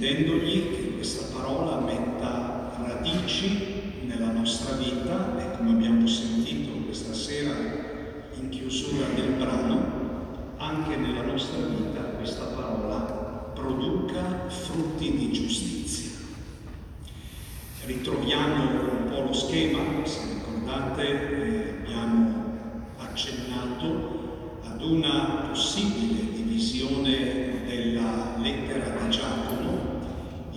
chiedendogli che questa parola metta radici nella nostra vita e come abbiamo sentito questa sera in chiusura del brano, anche nella nostra vita questa parola produca frutti di giustizia. Ritroviamo un po' lo schema, se ricordate eh, abbiamo accennato ad una possibile divisione della lettera di Giacomo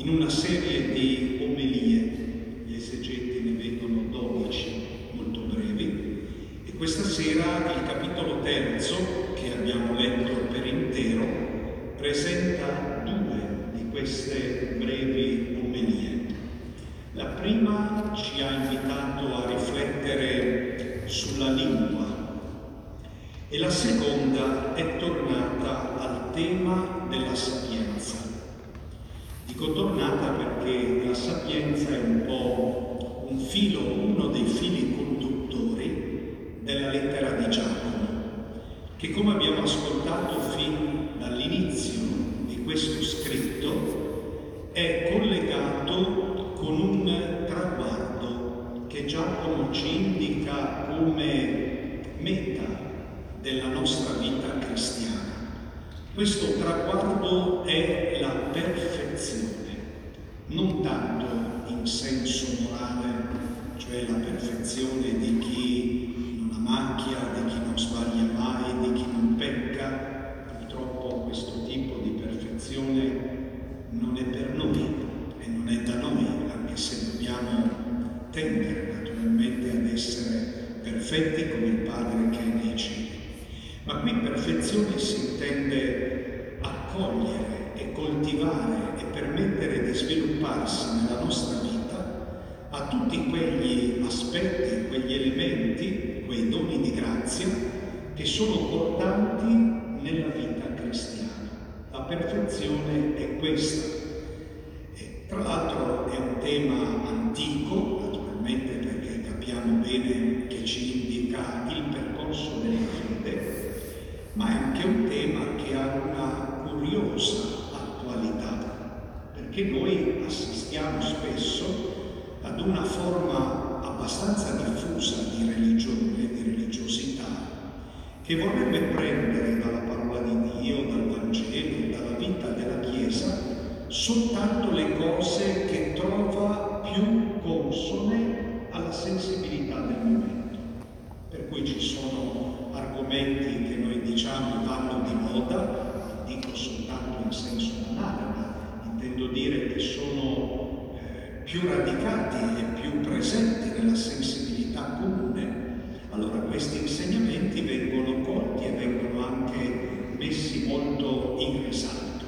in una serie di omelie, gli esegeti ne vedono 12 molto brevi, e questa sera il capitolo terzo che abbiamo letto per intero presenta queste brevi omelie. La prima ci ha invitato a riflettere sulla lingua e la seconda è tornata al tema della sapienza. Dico tornata perché la sapienza è un po' un filo, uno dei fili conduttori della lettera di Giacomo, che come abbiamo ascoltato fin dall'inizio di questo scritto è collegato con un traguardo che Giacomo ci indica come meta della nostra vita cristiana. Questo traguardo è la perfezione, non tanto in senso morale, cioè la perfezione di chi non ha macchia, di chi non sbaglia mai, di chi non pecca. Purtroppo questo tipo di perfezione non è per noi e non è da noi, anche se dobbiamo tendere naturalmente ad essere perfetti come il Padre che è nei cieli. Ma qui perfezione si intende accogliere e coltivare e permettere di svilupparsi nella nostra vita a tutti quegli aspetti, quegli elementi, quei doni di grazia che sono portanti nella vita cristiana. La perfezione è questa. E, tra l'altro è un tema antico, naturalmente perché capiamo bene che ci indica il percorso della fede, ma è anche un tema che ha una curiosa attualità, perché noi assistiamo spesso ad una forma abbastanza diffusa di religione, di religiosità, che vorrebbe prendere dalla parola di Dio, dal Vangelo, dalla vita della Chiesa, soltanto le cose che trova più consone alla sensibilità del momento. Per cui ci sono argomenti che noi diciamo vanno di moda, dico soltanto in senso banale, intendo dire che sono eh, più radicati e più presenti nella sensibilità comune allora questi insegnamenti vengono colti e vengono anche messi molto in risalto.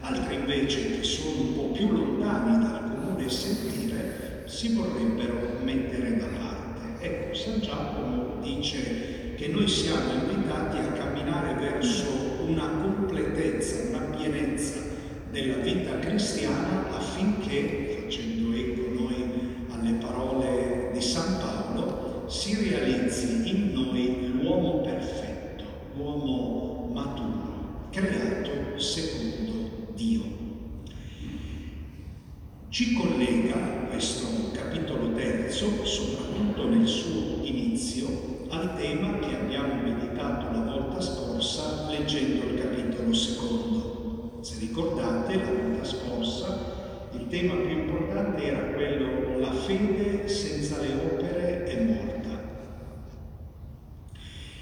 Altri invece che sono un po' più lontani dal comune sentire si vorrebbero mettere da parte. Ecco, San Giacomo dice che noi siamo invitati a camminare verso una completezza, una pienezza della vita cristiana affinché, facendo eco noi alle parole di San Paolo, si realizzi in noi l'uomo perfetto, l'uomo maturo, creato secondo Dio. Ci collega questo capitolo terzo, soprattutto nel suo inizio, al tema che abbiamo meditato la volta scorsa leggendo il capitolo secondo. Se ricordate, la volta scorsa il tema più importante era quello la fede senza le opere è morta.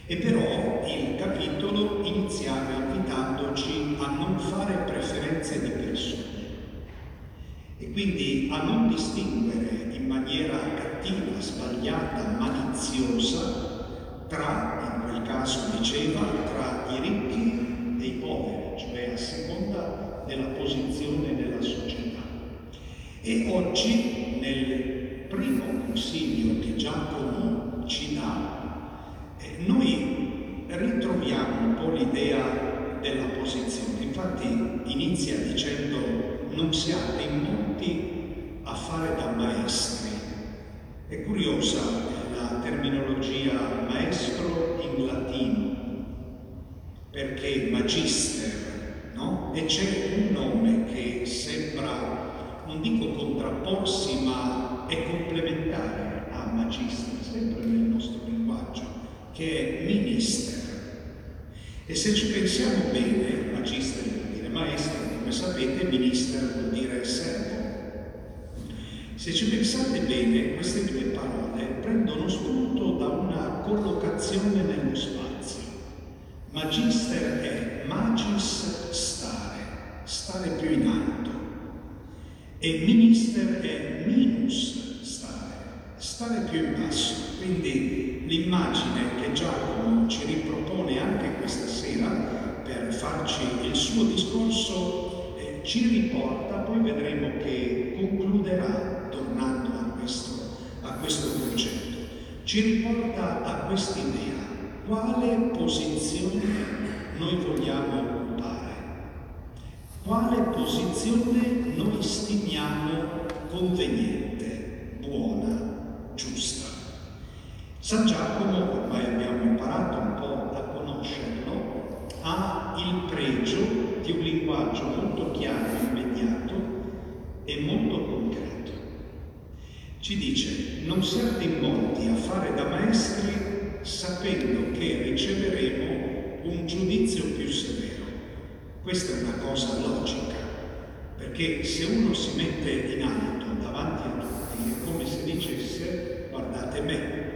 E però il capitolo iniziava invitandoci a non fare preferenze di persone quindi a non distinguere in maniera cattiva, sbagliata, maliziosa tra, in quel caso diceva, tra i ricchi e i poveri, cioè a seconda della posizione nella società. E oggi nel primo consiglio che Giacomo ci dà noi ritroviamo un po' l'idea della posizione. infatti inizia dicendo non siate in molti a fare da maestri. È curiosa la terminologia maestro in latino, perché magister, no? E c'è un nome che sembra, non dico contrapporsi, ma è complementare a magister, sempre nel nostro linguaggio, che è minister. E se ci pensiamo bene, magister vuol dire maestro, come sapete, minister vuol dire servo. Se ci pensate bene, queste due parole prendono spunto da una collocazione nello spazio. Magister è magis stare, stare più in alto. E minister è minus stare, stare più in basso. Quindi l'immagine che Giacomo ci ripropone anche questa sera per farci il suo discorso eh, ci riporta, poi vedremo che concluderà questo, a questo concetto, ci riporta a quest'idea, quale posizione noi vogliamo occupare, quale posizione noi stimiamo conveniente, buona, giusta. San Giacomo, ormai abbiamo imparato un po' a conoscerlo, ha il pregio di un linguaggio molto chiaro, immediato e molto concreto. Ci dice, non siate in molti a fare da maestri sapendo che riceveremo un giudizio più severo. Questa è una cosa logica, perché se uno si mette in alto davanti a tutti è come se dicesse guardate me,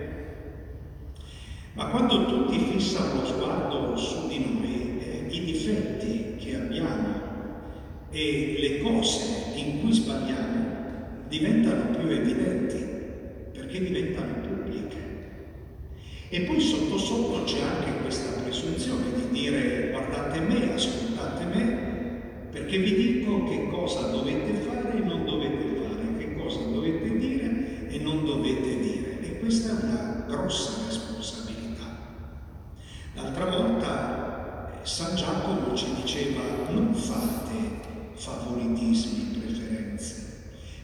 ma quando tutti fissano lo sguardo su di noi, eh, i difetti che abbiamo e le cose in cui sbagliamo diventano più evidenti perché diventano pubbliche. E poi sotto sotto c'è anche questa presunzione di dire guardate me, ascoltate me, perché vi dico che cosa dovete fare e non dovete fare, che cosa dovete dire e non dovete dire. E questa è una grossa responsabilità. L'altra volta eh, San Giacomo ci diceva non fate favoritismi e preferenze,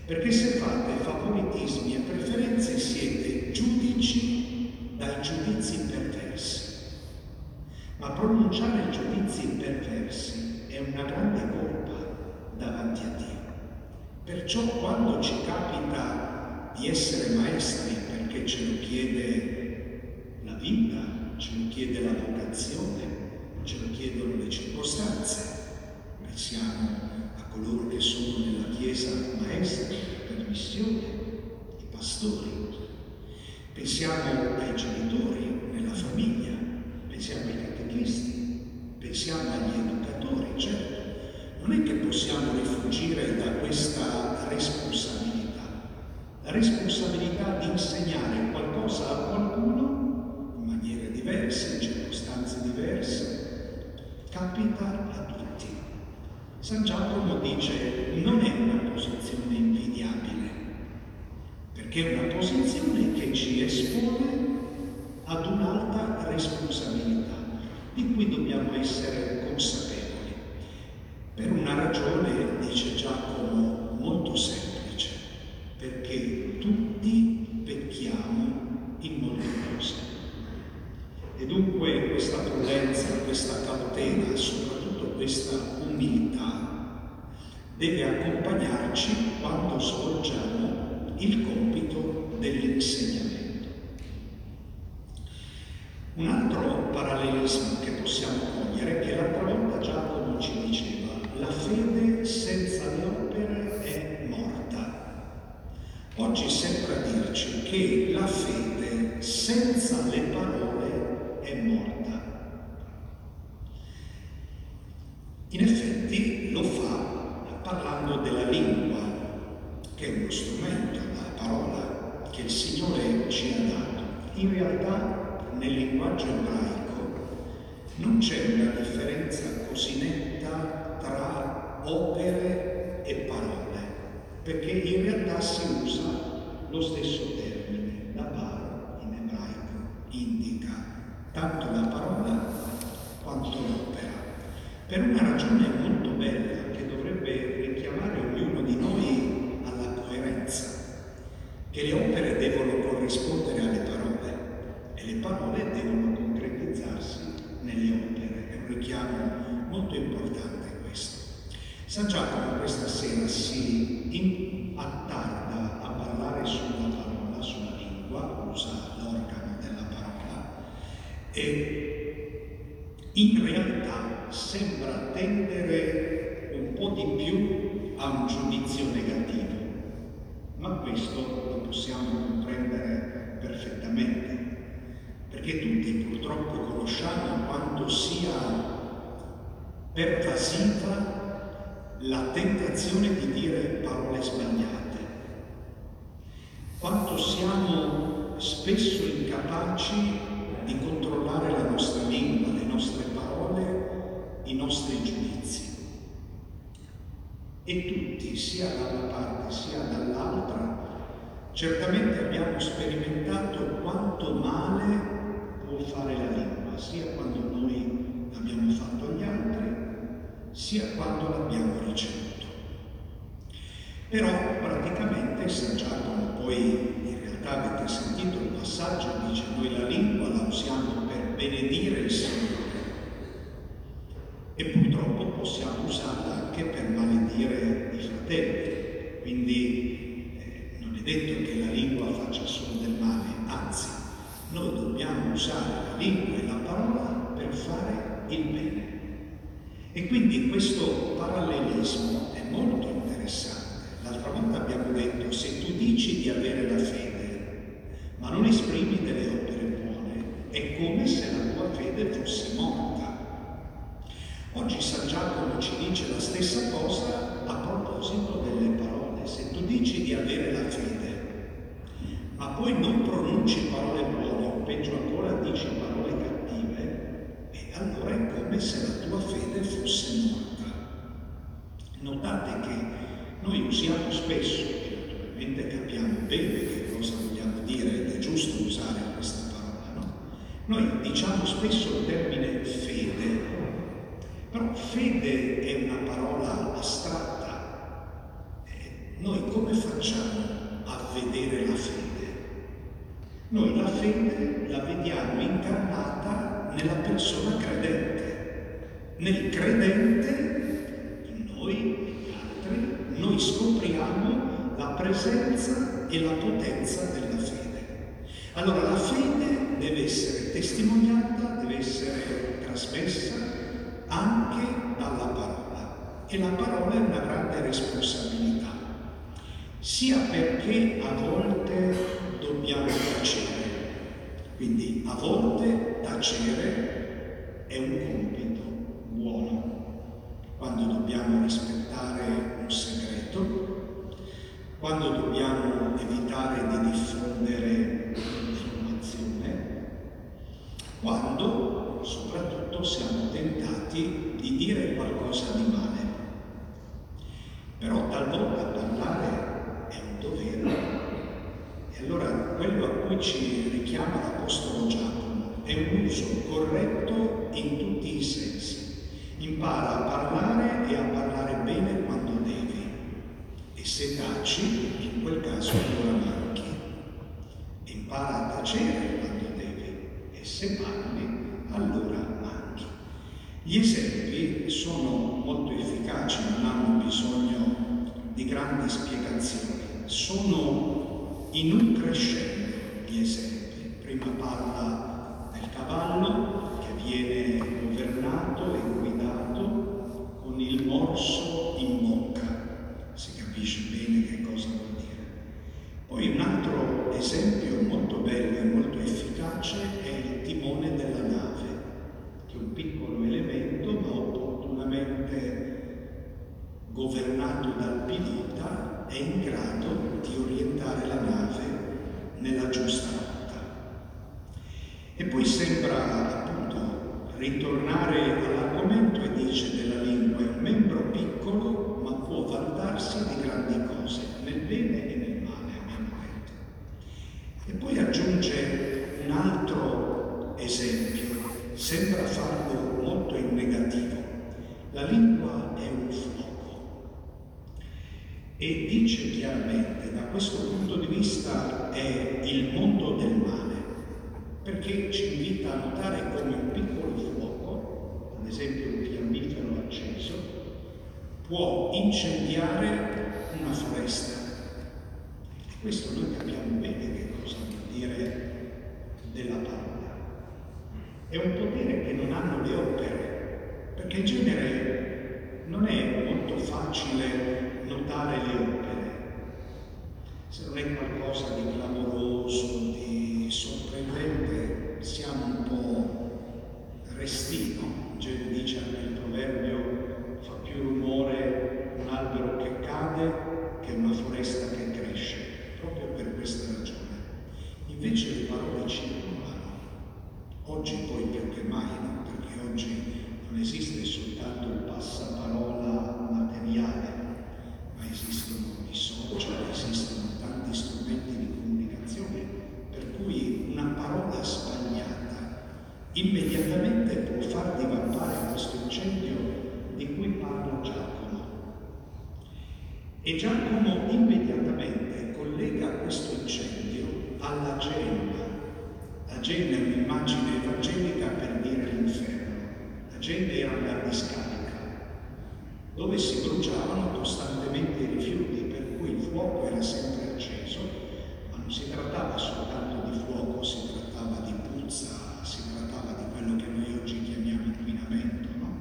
perché se fate favoritismi e preferenze siete giudici dai giudizi perversi. Ma pronunciare giudizi perversi è una grande colpa davanti a Dio. Perciò quando ci capita di essere maestri perché ce lo chiede la vita, ce lo chiede la vocazione, ce lo chiedono le circostanze. Pensiamo a coloro che sono nella Chiesa maestri per missione, i pastori. Pensiamo ai genitori nella famiglia, pensiamo ai catechisti, pensiamo agli educatori, certo. Non è che rifugire da questa responsabilità, la responsabilità di insegnare qualcosa a qualcuno diverse, in circostanze diverse, capita a tutti. San Giacomo dice non è una posizione invidiabile, perché è una posizione che ci espone ad un'alta responsabilità, di cui dobbiamo essere consapevoli. Per una ragione, dice Giacomo, molto semplice, perché tutti pecchiamo in molte cose. E dunque questa prudenza, questa cautela, soprattutto questa umiltà, deve accompagnarci quando svolgiamo il compito dell'insegnamento. Un altro parallelismo che possiamo cogliere è che l'altra volta Giacomo ci diceva la fede senza le opere è morta. Oggi sembra dirci che la fede senza le parole è morta. In effetti lo fa parlando della lingua, che è uno strumento, la parola che il Signore ci ha dato. In realtà nel linguaggio ebraico non c'è una differenza così netta tra opere e parole, perché in realtà si usa lo stesso termine, la parola in ebraico indica tanto la parola quanto l'opera, per una ragione molto bella che dovrebbe richiamare ognuno di noi alla coerenza, che le opere devono corrispondere alle parole e le parole devono concretizzarsi nelle opere. È un richiamo molto importante. San Giacomo questa sera si attarda a parlare sulla parola, sulla lingua, usa l'organo della parola e in realtà sembra tendere un po' di più a un giudizio negativo, ma questo lo possiamo comprendere perfettamente, perché tutti purtroppo conosciamo quanto sia pervasiva la tentazione di dire parole sbagliate, quanto siamo spesso incapaci di controllare la nostra lingua, le nostre parole, i nostri giudizi. E tutti, sia da una parte sia dall'altra, certamente abbiamo sperimentato quanto male può fare la lingua, sia quando noi l'abbiamo fatto agli altri, sia quando l'abbiamo ricevuto. Però praticamente San Giacomo poi in realtà avete sentito il passaggio, dice noi la lingua la usiamo per benedire il Signore e purtroppo possiamo usarla anche per maledire i fratelli. Quindi eh, non è detto che la lingua faccia solo del male, anzi, noi dobbiamo usare la lingua e la parola per fare il bene. E quindi questo parallelismo è molto interessante. L'altra volta abbiamo detto, se tu dici di avere la fede, ma non esprimi delle opere buone, è come se la tua fede fosse morta. Oggi San Giacomo ci dice la stessa cosa a proposito delle parole. Se tu dici di avere la fede, ma poi non pronunci parole buone, o peggio ancora dici parole allora è come se la tua fede fosse morta. Notate che noi usiamo spesso, e naturalmente capiamo bene che cosa vogliamo dire ed è giusto usare questa parola, no? Noi diciamo spesso il termine fede, però fede è una parola astratta. Eh, noi come facciamo a vedere la fede? Noi la fede la vediamo incarnata nella persona credente. Nel credente, in noi, negli altri, noi scopriamo la presenza e la potenza della fede. Allora la fede deve essere testimoniata, deve essere trasmessa anche dalla parola. E la parola è una grande responsabilità, sia perché a volte dobbiamo tacere, quindi a volte tacere è un compito buono, quando dobbiamo rispettare un segreto, quando dobbiamo evitare di diffondere informazione, quando soprattutto siamo tentati di dire qualcosa di male. Però talvolta parlare è un dovere allora quello a cui ci richiama l'Apostolo Giacomo è un uso corretto in tutti i sensi. Impara a parlare e a parlare bene quando devi. E se taci, in quel caso allora manchi. Impara a tacere quando devi. E se parli, allora manchi. Gli esempi sono molto efficaci, non hanno bisogno di grandi spiegazioni. Sono in un crescendo di esempi. Prima parla del cavallo che viene governato e guidato con il morso in bocca. Si capisce bene che cosa vuol dire. Poi un altro esempio molto bello e molto efficace è il timone della nave, che è un piccolo elemento ma opportunamente governato dal pilota è in grado di orientare giusta rotta. E poi sembra appunto ritornare all'argomento e dice della lingua è un membro piccolo ma può vantarsi di grandi cose, nel bene e nel male, abbiamo detto. E poi aggiunge un altro esempio, sembra farlo molto in negativo. La lingua è un fuoco. E dice chiaramente, da questo punto di vista è il mondo del male, perché ci invita a notare come un piccolo fuoco, ad esempio un fiammifero acceso, può incendiare una foresta. E questo noi capiamo bene che cosa vuol dire della parola. È un potere che non hanno le opere, perché in genere non è molto facile notare le opere. Se non è qualcosa di clamoroso, di sorprendente, siamo un po' restino. In genere dice anche il proverbio, fa più rumore un albero che cade che una foresta che cresce, proprio per questa ragione. Invece le parole circolano Oggi poi più che mai, no? perché oggi non esiste soltanto il passaparola materiale, ma esistono i social, esistono tanti strumenti di comunicazione, per cui una parola sbagliata immediatamente può far divampare questo incendio di cui parla Giacomo. E Giacomo immediatamente collega questo incendio all'agenda L'agenda è un'immagine evangelica per dire l'inferno. L'agenda era una discarica dove si bruciavano costantemente i rifiuti, per cui il fuoco era sempre acceso, ma non si trattava soltanto di fuoco, si trattava di puzza, si trattava di quello che noi oggi chiamiamo inquinamento. No?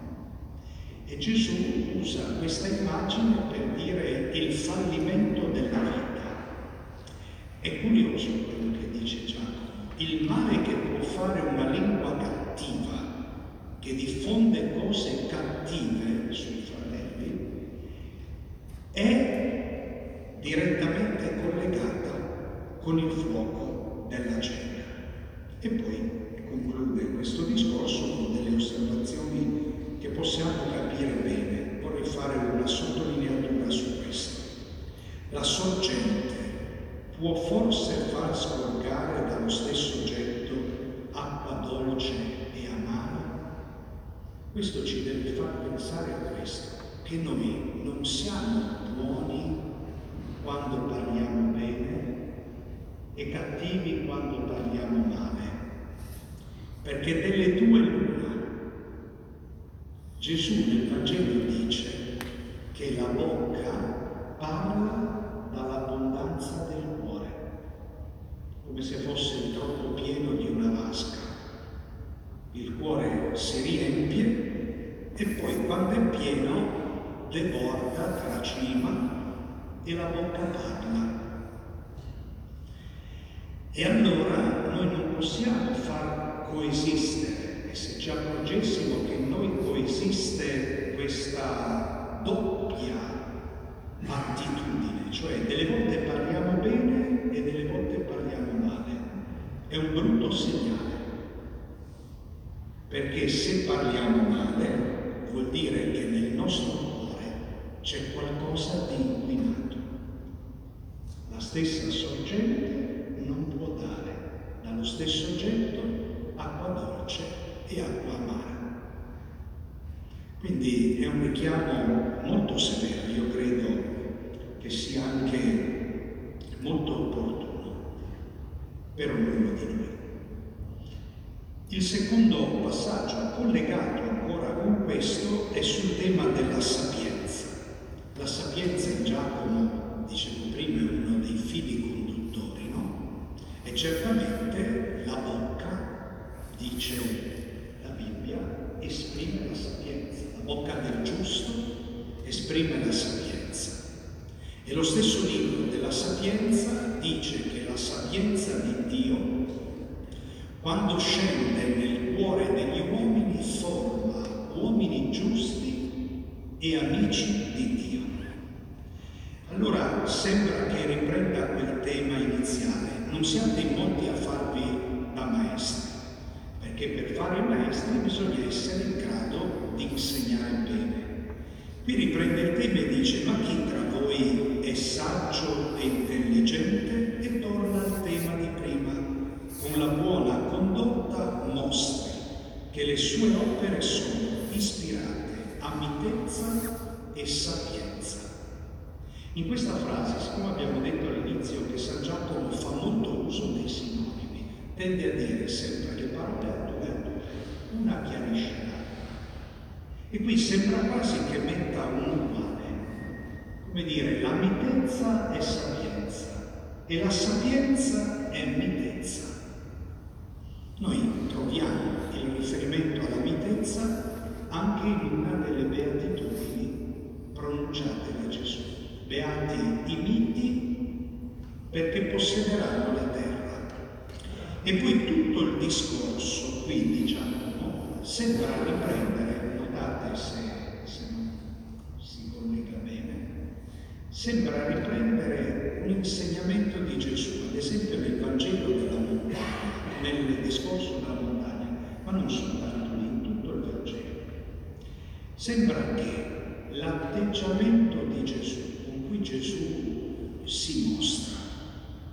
E Gesù usa questa immagine per dire il fallimento della vita. È curioso quello che dice Giacomo il male che può fare una lingua cattiva, che diffonde cose cattive sui fratelli, è direttamente collegata con il fuoco della cena. E poi conclude questo discorso con delle osservazioni che possiamo capire bene. Vorrei fare una sottolineatura su questo. La sorgente può forse far scorgare dallo stesso getto acqua dolce e amara? Questo ci deve far pensare a questo, che noi non siamo buoni quando parliamo bene e cattivi quando parliamo male, perché delle due l'una. Gesù nel Vangelo dice che la bocca parla dall'abbondanza del come se fosse troppo pieno di una vasca. Il cuore si riempie e poi quando è pieno deborda, tracima e la bocca parla. E allora noi non possiamo far coesistere, e se ci accorgessimo che in noi coesiste questa doppia attitudine, cioè delle volte parliamo bene e delle volte parliamo male, è un brutto segnale, perché se parliamo male vuol dire che nel nostro cuore c'è qualcosa di inquinato. La stessa sorgente non può dare dallo stesso oggetto acqua dolce e acqua amara. Quindi è un richiamo molto severo, io credo che sia anche molto opportuno per ognuno di noi. Il secondo passaggio collegato ancora con questo è sul tema della sapienza. La sapienza in Giacomo, dicevo prima, è uno dei fili conduttori, no? E certamente la bocca, dice la Bibbia, esprime la sapienza. La bocca del giusto esprime la sapienza. E lo stesso libro della sapienza dice che la sapienza di Dio, quando scende nel cuore degli uomini, forma uomini giusti e amici di Dio. Allora sembra che riprenda quel tema iniziale. Non siate in molti a farvi da maestri, perché per fare maestri bisogna essere in grado di insegnare bene. Qui riprende il tema e dice, ma chi tra voi è saggio e intelligente? E torna al tema di prima, con la buona mostri che le sue opere sono ispirate a mitezza e sapienza. In questa frase, siccome abbiamo detto all'inizio che San Giacomo fa molto uso dei sinonimi, tende a dire sempre le parole a due una chiarisce. E qui sembra quasi che metta un uguale, come dire, la mitezza è sapienza e la sapienza è mitezza. Noi troviamo il riferimento alla mitezza anche in una delle beatitudini pronunciate da Gesù. Beati i miti perché possederanno la terra. E poi tutto il discorso qui, diciamo, sembra riprendere, notate se, se non si collega bene, sembra riprendere un insegnamento di Gesù, ad esempio nel Vangelo della montagna nel discorso della montagna, ma non soltanto lì, in tutto il Vangelo. Sembra che l'atteggiamento di Gesù, con cui Gesù si mostra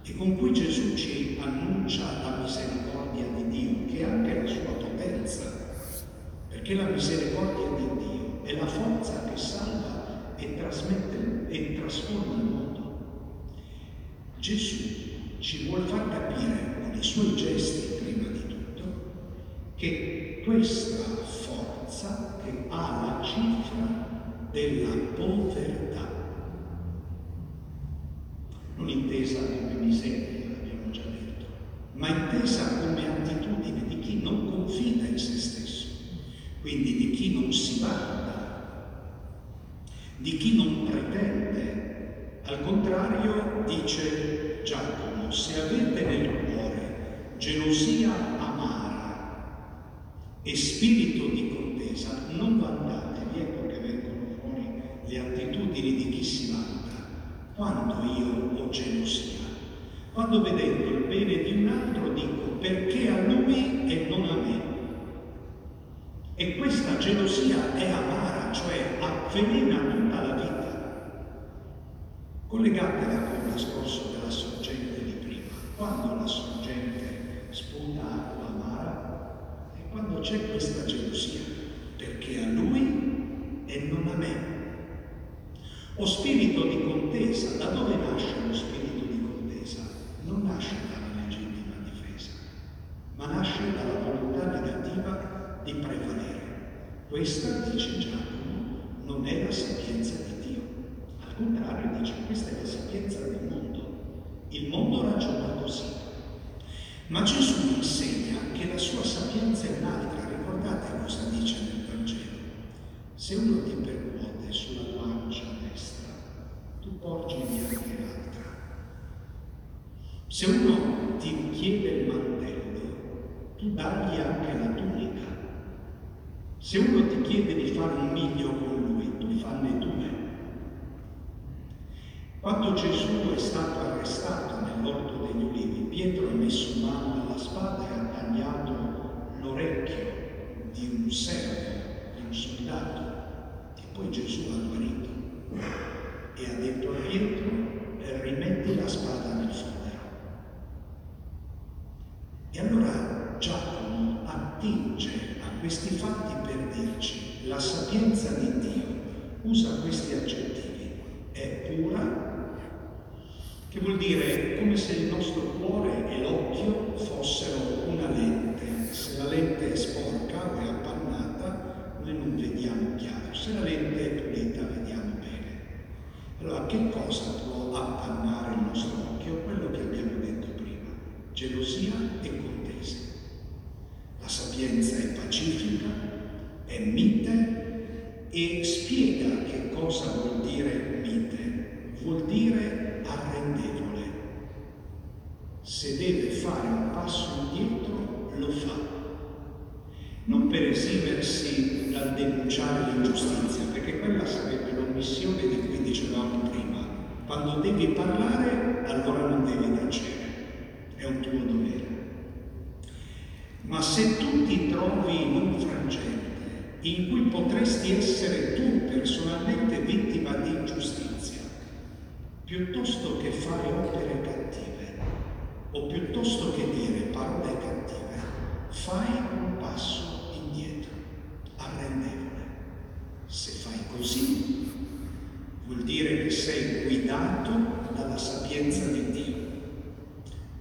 e con cui Gesù ci annuncia la misericordia di Dio, che è anche la sua potenza, perché la misericordia di Dio è la forza che salva e trasmette e trasforma il mondo. Gesù ci vuole far capire i suoi gesti prima di tutto, che questa forza che ha la cifra della povertà, non intesa come miseria, abbiamo già detto, ma intesa come attitudine di chi non confida in se stesso, quindi di chi non si vanta, di chi non pretende. Al contrario, dice Giacomo, se avete nel cuore gelosia amara e spirito di contesa, non vantatevi, ecco che vengono fuori le attitudini di chi si vanta. Quando io ho gelosia, quando vedendo il bene di un altro dico perché a lui e non a me. E questa gelosia è amara, cioè avvelena tutta la vita. Collegatela con il discorso della sorgente di prima. Quando la sorgente spunta acqua amara e quando c'è questa gelosia, perché a lui e non a me. O spirito di contesa, da dove nasce lo spirito di contesa? Non nasce dalla legittima difesa, ma nasce dalla volontà negativa di prevalere. Questa, dice Giacomo, non è la sapienza di Dio. Al contrario, dice, questa è la sapienza del mondo. Il mondo ragiona così. Ma Gesù insegna che la sua sapienza è un'altra. Ricordate cosa dice nel Vangelo? Se uno ti percuote sulla guancia destra, tu porgi anche l'altra. Se uno ti chiede il mantello, tu dagli anche la tunica. Se uno ti chiede di fare un miglio con lui, tu fanne due. Quando Gesù è stato arrestato nell'orto degli ulivi, Pietro ha messo e ha tagliato l'orecchio di un servo, di un soldato, e poi Gesù ha guarito e ha detto a Pietro, rimetti la spada nel fodero. E allora Giacomo attinge a questi fatti per dirci la sapienza di Dio usa questi aggettivi, è pura, che vuol dire come se il nostro cuore e l'occhio fossero una lente. Se la lente è sporca o è appannata, noi non vediamo chiaro. Se la lente è pulita, vediamo bene. Allora, che cosa può appannare il nostro occhio? Quello che abbiamo detto prima, gelosia e contese. La sapienza è pacifica, è mite e spiega che cosa vuol dire mite. Vuol dire arrendevole. Se deve fare un passo indietro, lo fa. Non per esimersi dal denunciare l'ingiustizia, perché quella sarebbe l'omissione di cui dicevamo prima. Quando devi parlare, allora non devi tacere. È un tuo dovere. Ma se tu ti trovi in un frangente in cui potresti essere tu personalmente vittima di ingiustizia, piuttosto che fare opere cattive o piuttosto che dire parole cattive, fai un passo indietro, arrendevole. Se fai così, vuol dire che sei guidato dalla sapienza di Dio.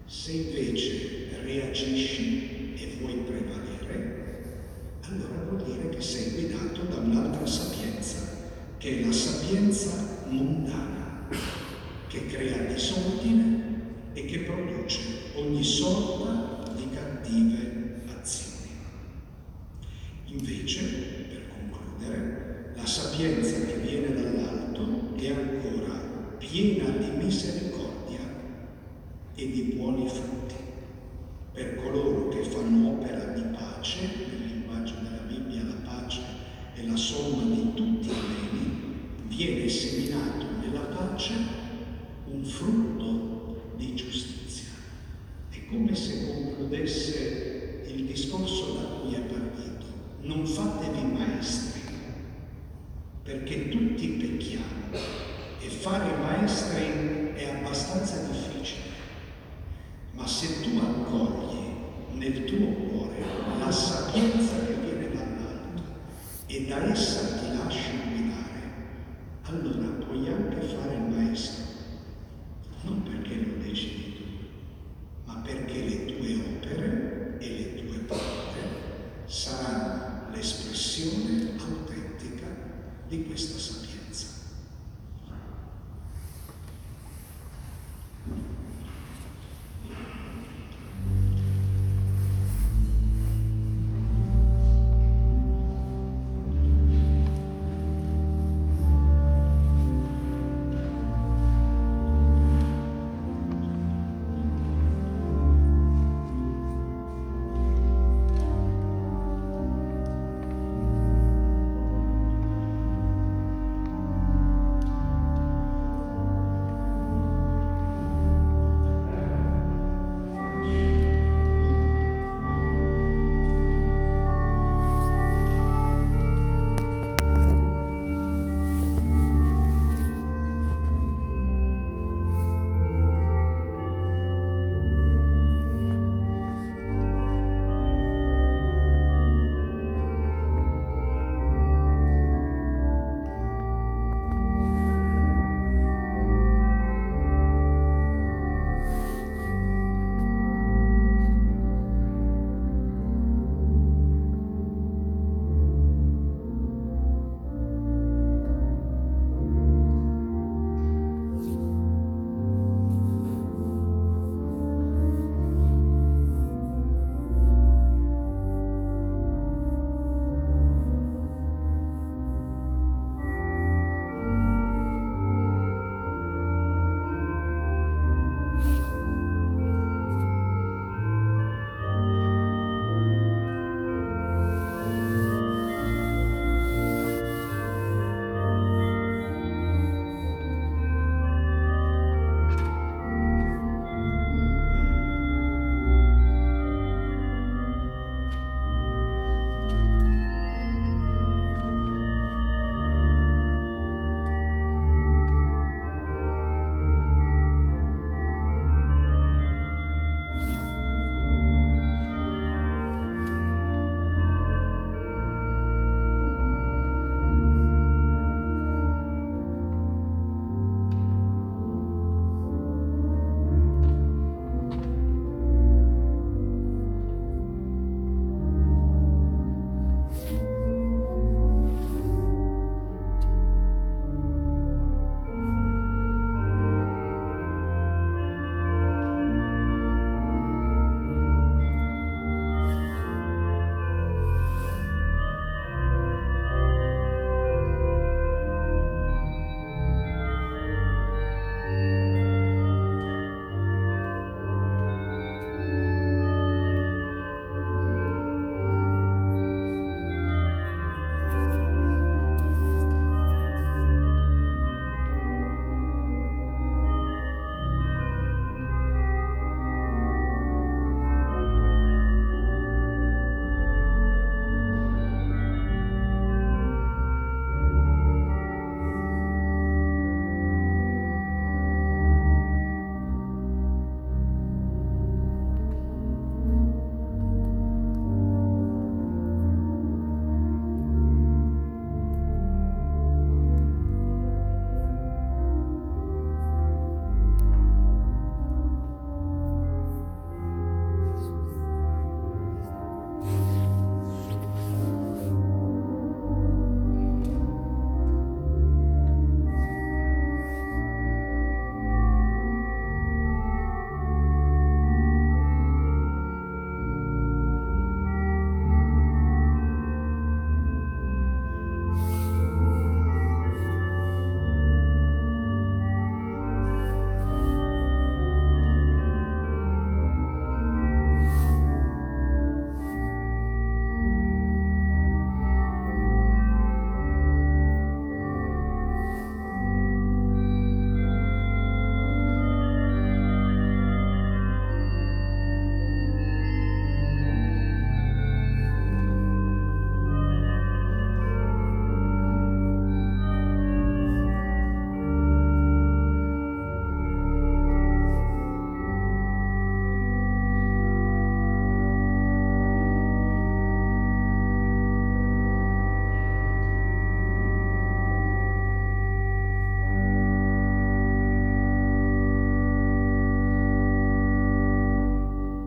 Se invece reagisci e vuoi prevalere, allora vuol dire che sei guidato da un'altra sapienza, che è la sapienza mondana, che crea disordine e che produce ogni sorta di cattive